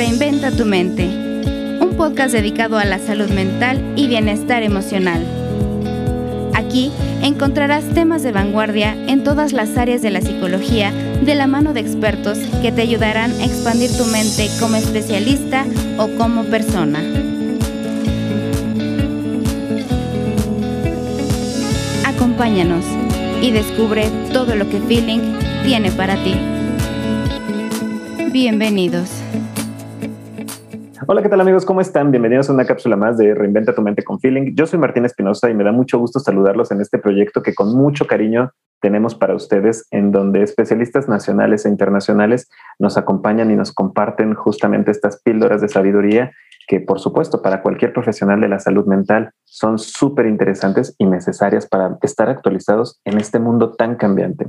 Reinventa tu mente, un podcast dedicado a la salud mental y bienestar emocional. Aquí encontrarás temas de vanguardia en todas las áreas de la psicología de la mano de expertos que te ayudarán a expandir tu mente como especialista o como persona. Acompáñanos y descubre todo lo que Feeling tiene para ti. Bienvenidos. Hola, ¿qué tal amigos? ¿Cómo están? Bienvenidos a una cápsula más de Reinventa tu mente con Feeling. Yo soy Martín Espinosa y me da mucho gusto saludarlos en este proyecto que con mucho cariño tenemos para ustedes, en donde especialistas nacionales e internacionales nos acompañan y nos comparten justamente estas píldoras de sabiduría que, por supuesto, para cualquier profesional de la salud mental son súper interesantes y necesarias para estar actualizados en este mundo tan cambiante.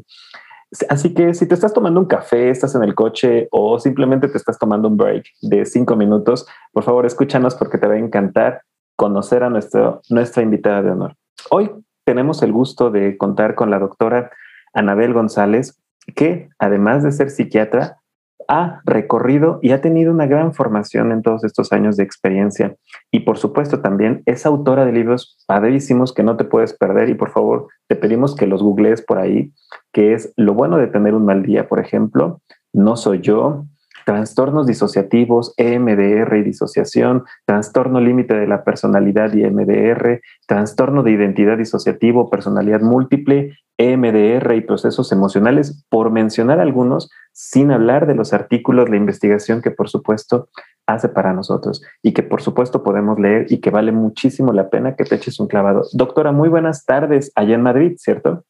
Así que si te estás tomando un café, estás en el coche o simplemente te estás tomando un break de cinco minutos, por favor escúchanos porque te va a encantar conocer a nuestro, nuestra invitada de honor. Hoy tenemos el gusto de contar con la doctora Anabel González, que además de ser psiquiatra, ha recorrido y ha tenido una gran formación en todos estos años de experiencia. Y por supuesto también es autora de libros padrísimos que no te puedes perder y por favor te pedimos que los googlees por ahí, que es Lo bueno de tener un mal día, por ejemplo, No soy yo, trastornos disociativos, EMDR y disociación, trastorno límite de la personalidad y EMDR, trastorno de identidad disociativo, personalidad múltiple, EMDR y procesos emocionales, por mencionar algunos, sin hablar de los artículos, la investigación que por supuesto hace para nosotros y que por supuesto podemos leer y que vale muchísimo la pena que te eches un clavado. Doctora, muy buenas tardes allá en Madrid, ¿cierto?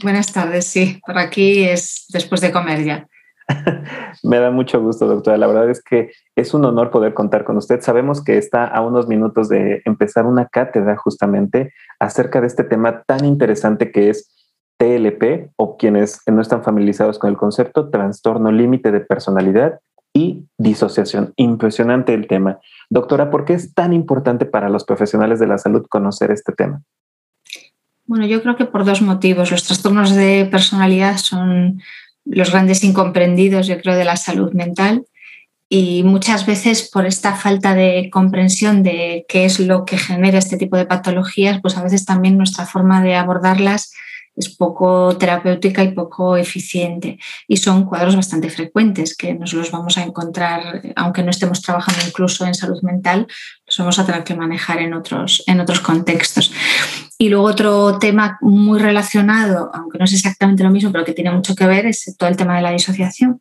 Buenas tardes, sí, por aquí es después de comer ya. Me da mucho gusto, doctora. La verdad es que es un honor poder contar con usted. Sabemos que está a unos minutos de empezar una cátedra justamente acerca de este tema tan interesante que es TLP o quienes no están familiarizados con el concepto, trastorno límite de personalidad y disociación. Impresionante el tema. Doctora, ¿por qué es tan importante para los profesionales de la salud conocer este tema? Bueno, yo creo que por dos motivos. Los trastornos de personalidad son los grandes incomprendidos, yo creo, de la salud mental. Y muchas veces por esta falta de comprensión de qué es lo que genera este tipo de patologías, pues a veces también nuestra forma de abordarlas es poco terapéutica y poco eficiente. Y son cuadros bastante frecuentes que nos los vamos a encontrar, aunque no estemos trabajando incluso en salud mental, los vamos a tener que manejar en otros, en otros contextos. Y luego otro tema muy relacionado, aunque no es exactamente lo mismo, pero que tiene mucho que ver, es todo el tema de la disociación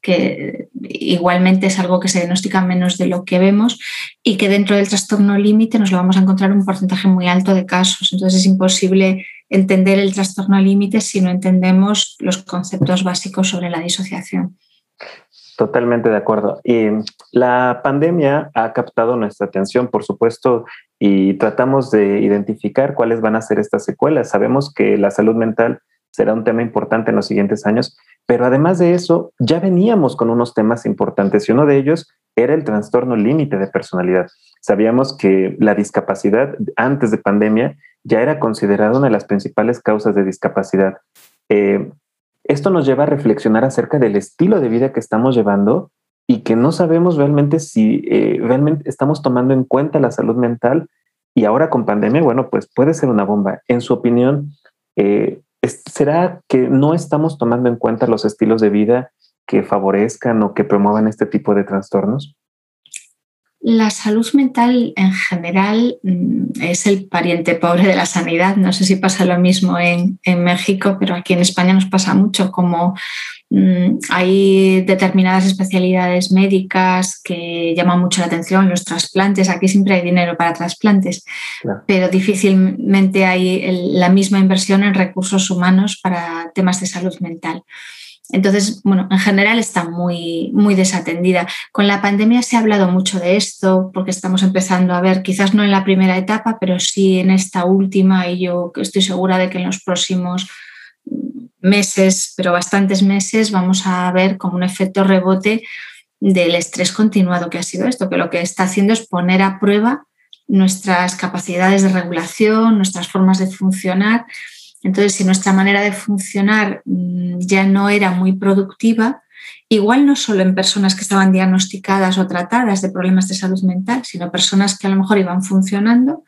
que igualmente es algo que se diagnostica menos de lo que vemos y que dentro del trastorno límite nos lo vamos a encontrar un porcentaje muy alto de casos. Entonces es imposible entender el trastorno límite si no entendemos los conceptos básicos sobre la disociación. Totalmente de acuerdo. Y la pandemia ha captado nuestra atención, por supuesto, y tratamos de identificar cuáles van a ser estas secuelas. Sabemos que la salud mental será un tema importante en los siguientes años, pero además de eso, ya veníamos con unos temas importantes y uno de ellos era el trastorno límite de personalidad. Sabíamos que la discapacidad antes de pandemia ya era considerada una de las principales causas de discapacidad. Eh, esto nos lleva a reflexionar acerca del estilo de vida que estamos llevando y que no sabemos realmente si eh, realmente estamos tomando en cuenta la salud mental y ahora con pandemia, bueno, pues puede ser una bomba. En su opinión, eh, ¿será que no estamos tomando en cuenta los estilos de vida que favorezcan o que promuevan este tipo de trastornos? La salud mental en general mm, es el pariente pobre de la sanidad. No sé si pasa lo mismo en, México, pero aquí en España nos pasa mucho como mm, hay determinadas especialidades médicas que llaman mucho la atención, los trasplantes. Aquí siempre hay dinero para trasplantes, pero difícilmente hay la misma inversión en recursos humanos para temas de salud mental. Entonces, bueno, en general está muy, muy desatendida. Con la pandemia se ha hablado mucho de esto porque estamos empezando a ver, quizás no en la primera etapa, pero sí en esta última y yo estoy segura de que en los próximos meses, pero bastantes meses, vamos a ver como un efecto rebote del estrés continuado que ha sido esto, que lo que está haciendo es poner a prueba nuestras capacidades de regulación, nuestras formas de funcionar entonces, si nuestra manera de funcionar mm, ya no era muy productiva, igual no solo en personas que estaban diagnosticadas o tratadas de problemas de salud mental, sino personas que a lo mejor iban funcionando,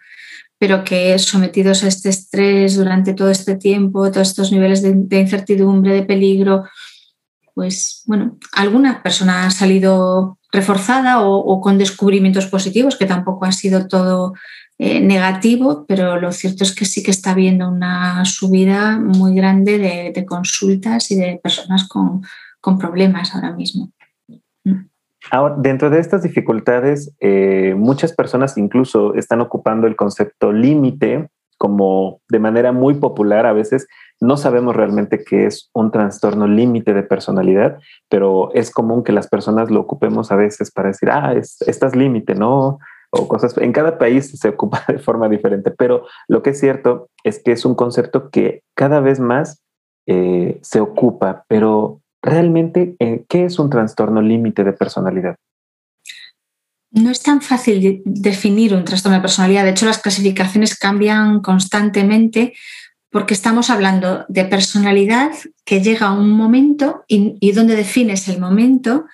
pero que sometidos a este estrés durante todo este tiempo, todos estos niveles de, incertidumbre, de peligro, pues bueno, alguna persona ha salido reforzada o, con descubrimientos positivos, que tampoco ha sido todo eh, negativo, pero lo cierto es que sí que está habiendo una subida muy grande de consultas y de personas con, con problemas ahora mismo. Mm. Ahora, dentro de estas dificultades, eh, muchas personas incluso están ocupando el concepto límite como de manera muy popular. A veces no sabemos realmente qué es un trastorno límite de personalidad, pero es común que las personas lo ocupemos a veces para decir, ah, estás límite, ¿no? O cosas. En cada país se ocupa de forma diferente, pero lo que es cierto es que es un concepto que cada vez más eh, se ocupa, pero realmente, eh, ¿qué es un trastorno límite de personalidad? No es tan fácil definir un trastorno de personalidad. De hecho, las clasificaciones cambian constantemente porque estamos hablando de personalidad que llega a un momento y, donde defines el momento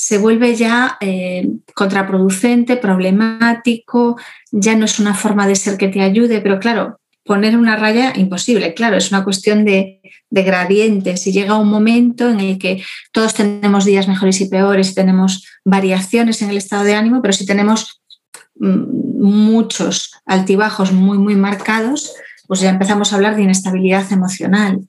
se vuelve ya eh, contraproducente, problemático, ya no es una forma de ser que te ayude, pero claro, poner una raya imposible, claro, es una cuestión de, gradientes y llega un momento en el que todos tenemos días mejores y peores, tenemos variaciones en el estado de ánimo, pero si tenemos mm, muchos altibajos muy, muy marcados, pues ya empezamos a hablar de inestabilidad emocional.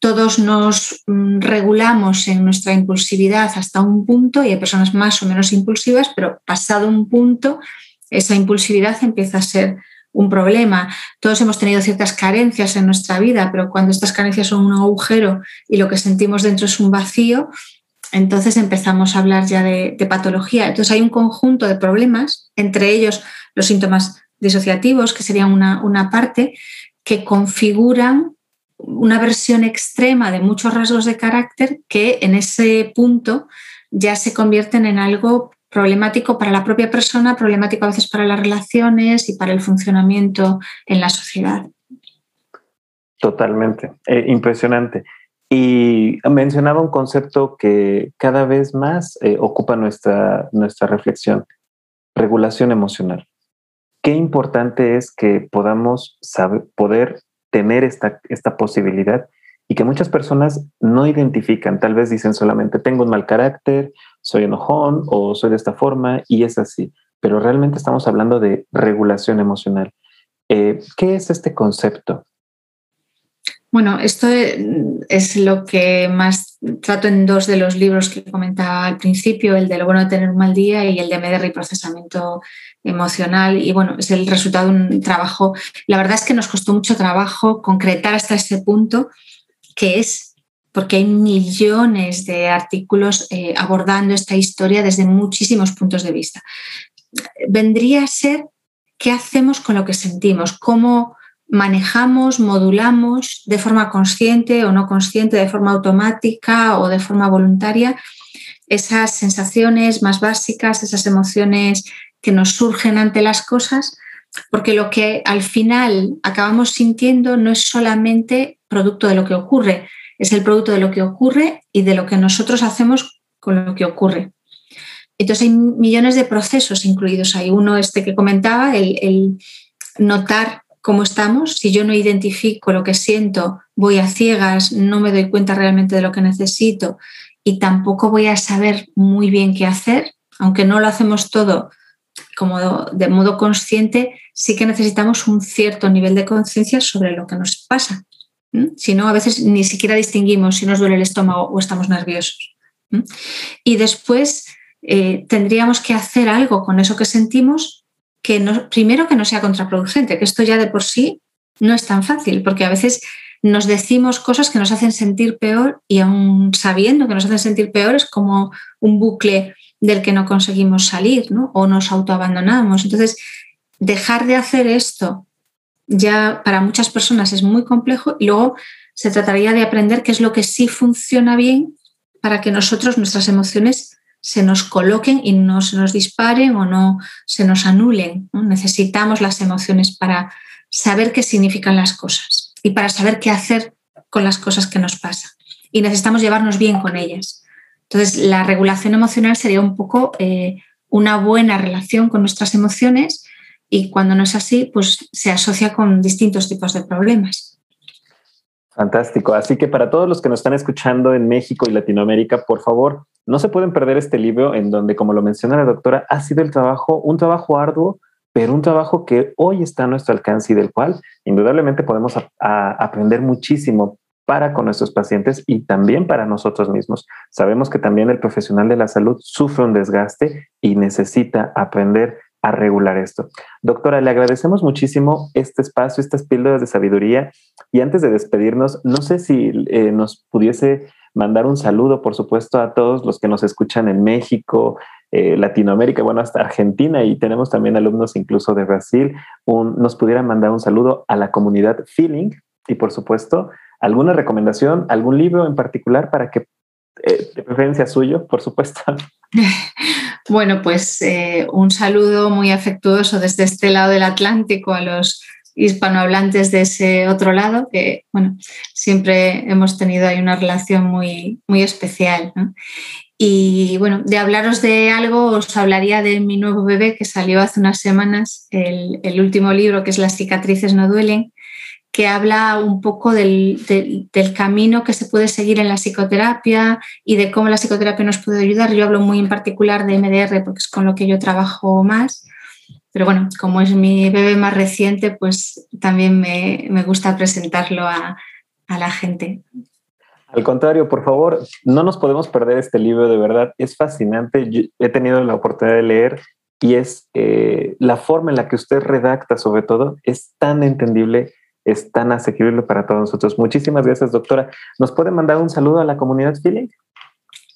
Todos nos mm, regulamos en nuestra impulsividad hasta un punto y hay personas más o menos impulsivas, pero pasado un punto, esa impulsividad empieza a ser un problema. Todos hemos tenido ciertas carencias en nuestra vida, pero cuando estas carencias son un agujero y lo que sentimos dentro es un vacío, entonces empezamos a hablar ya de, patología. Entonces hay un conjunto de problemas, entre ellos los síntomas disociativos, que serían una, una parte, que configuran una versión extrema de muchos rasgos de carácter que en ese punto ya se convierten en algo problemático para la propia persona, problemático a veces para las relaciones y para el funcionamiento en la sociedad. Totalmente, eh, impresionante. Y mencionaba un concepto que cada vez más eh, ocupa nuestra, nuestra reflexión, regulación emocional. Qué importante es que podamos saber, poder tener esta, esta posibilidad y que muchas personas no identifican, tal vez dicen solamente tengo un mal carácter, soy enojón o soy de esta forma y es así, pero realmente estamos hablando de regulación emocional. Eh, ¿Qué es este concepto? Bueno, esto es lo que más trato en dos de los libros que comentaba al principio, el de lo bueno de tener un mal día y el de MDR y procesamiento emocional. Y bueno, es el resultado de un trabajo. La verdad es que nos costó mucho trabajo concretar hasta ese punto que es porque hay millones de artículos eh, abordando esta historia desde muchísimos puntos de vista. Vendría a ser qué hacemos con lo que sentimos, cómo manejamos, modulamos de forma consciente o no consciente, de forma automática o de forma voluntaria, esas sensaciones más básicas, esas emociones que nos surgen ante las cosas, porque lo que al final acabamos sintiendo no es solamente producto de lo que ocurre, es el producto de lo que ocurre y de lo que nosotros hacemos con lo que ocurre. Entonces hay millones de procesos incluidos ahí. Uno, este que comentaba, el, notar cómo estamos. Si yo no identifico lo que siento, voy a ciegas, no me doy cuenta realmente de lo que necesito y tampoco voy a saber muy bien qué hacer, aunque no lo hacemos todo como de modo consciente, sí que necesitamos un cierto nivel de conciencia sobre lo que nos pasa. Si no, a veces ni siquiera distinguimos si nos duele el estómago o estamos nerviosos. Y después eh, tendríamos que hacer algo con eso que sentimos que primero que no sea contraproducente, que esto ya de por sí no es tan fácil, porque a veces nos decimos cosas que nos hacen sentir peor y aún sabiendo que nos hacen sentir peor es como un bucle del que no conseguimos salir, ¿no? O nos autoabandonamos. Entonces, dejar de hacer esto ya para muchas personas es muy complejo y luego se trataría de aprender qué es lo que sí funciona bien para que nosotros, nuestras emociones, se nos coloquen y no se nos disparen o no se nos anulen. Necesitamos las emociones para saber qué significan las cosas y para saber qué hacer con las cosas que nos pasan. Y necesitamos llevarnos bien con ellas. Entonces, la regulación emocional sería un poco eh, una buena relación con nuestras emociones y cuando no es así, pues se asocia con distintos tipos de problemas. Fantástico. Así que para todos los que nos están escuchando en México y Latinoamérica, por favor, no se pueden perder este libro en donde, como lo menciona la doctora, ha sido el trabajo, un trabajo arduo, pero un trabajo que hoy está a nuestro alcance y del cual indudablemente podemos aprender muchísimo para con nuestros pacientes y también para nosotros mismos. Sabemos que también el profesional de la salud sufre un desgaste y necesita aprender a regular esto. Doctora, le agradecemos muchísimo este espacio, estas píldoras de sabiduría. Y antes de despedirnos, no sé si eh, nos pudiese mandar un saludo, por supuesto, a todos los que nos escuchan en México, eh, Latinoamérica, bueno, hasta Argentina y tenemos también alumnos incluso de Brasil. nos pudiera mandar un saludo a la comunidad Feeling y, por supuesto, ¿Alguna recomendación, algún libro en particular para que, eh, de preferencia suyo, por supuesto? Bueno, pues eh, un saludo muy afectuoso desde este lado del Atlántico a los hispanohablantes de ese otro lado, que bueno, siempre hemos tenido ahí una relación muy, muy especial. Y bueno, de hablaros de algo, os hablaría de mi nuevo bebé que salió hace unas semanas, el, el último libro que es Las cicatrices no duelen, que habla un poco del, camino que se puede seguir en la psicoterapia y de cómo la psicoterapia nos puede ayudar. Yo hablo muy en particular de MDR porque es con lo que yo trabajo más. Pero bueno, como es mi bebé más reciente, pues también me, gusta presentarlo a, la gente. Al contrario, por favor, no nos podemos perder este libro, de verdad, es fascinante. he tenido la oportunidad de leer y es eh, la forma en la que usted redacta, sobre todo, es tan entendible es tan asequible para todos nosotros. Muchísimas gracias, doctora. ¿Nos puede mandar un saludo a la comunidad Feeling?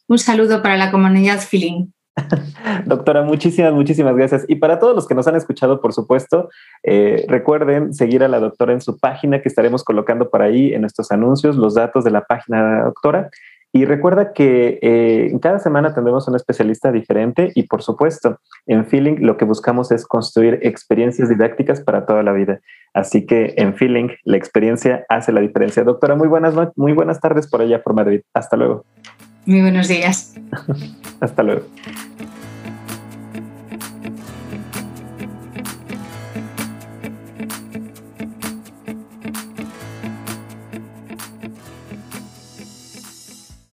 Un saludo para la comunidad Feeling. Doctora, muchísimas, muchísimas gracias. Y para todos los que nos han escuchado, por supuesto, eh, recuerden seguir a la doctora en su página que estaremos colocando por ahí en nuestros anuncios, los datos de la página de la doctora. Y recuerda que eh, cada semana tendremos un especialista diferente y por supuesto, en Feeling lo que buscamos es construir experiencias didácticas para toda la vida. Así que en Feeling la experiencia hace la diferencia. Doctora, muy buenas, muy buenas tardes por allá por Madrid. Hasta luego. Muy buenos días. Hasta luego.